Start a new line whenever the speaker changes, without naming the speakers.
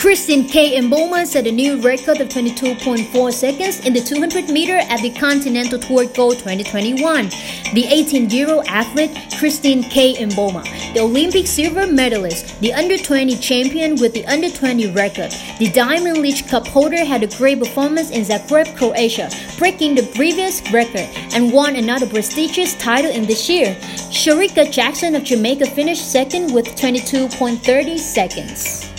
Christine K. Mboma set a new record of 22.4 seconds in the 200 meter at the Continental Tour Gold 2021. The 18-year-old athlete Christine K. Mboma, the Olympic silver medalist, the under-20 champion with the under-20 record, the Diamond League Cup holder had a great performance in Zagreb, Croatia, breaking the previous record and won another prestigious title in this year. Shericka Jackson of Jamaica finished second with 22.30 seconds.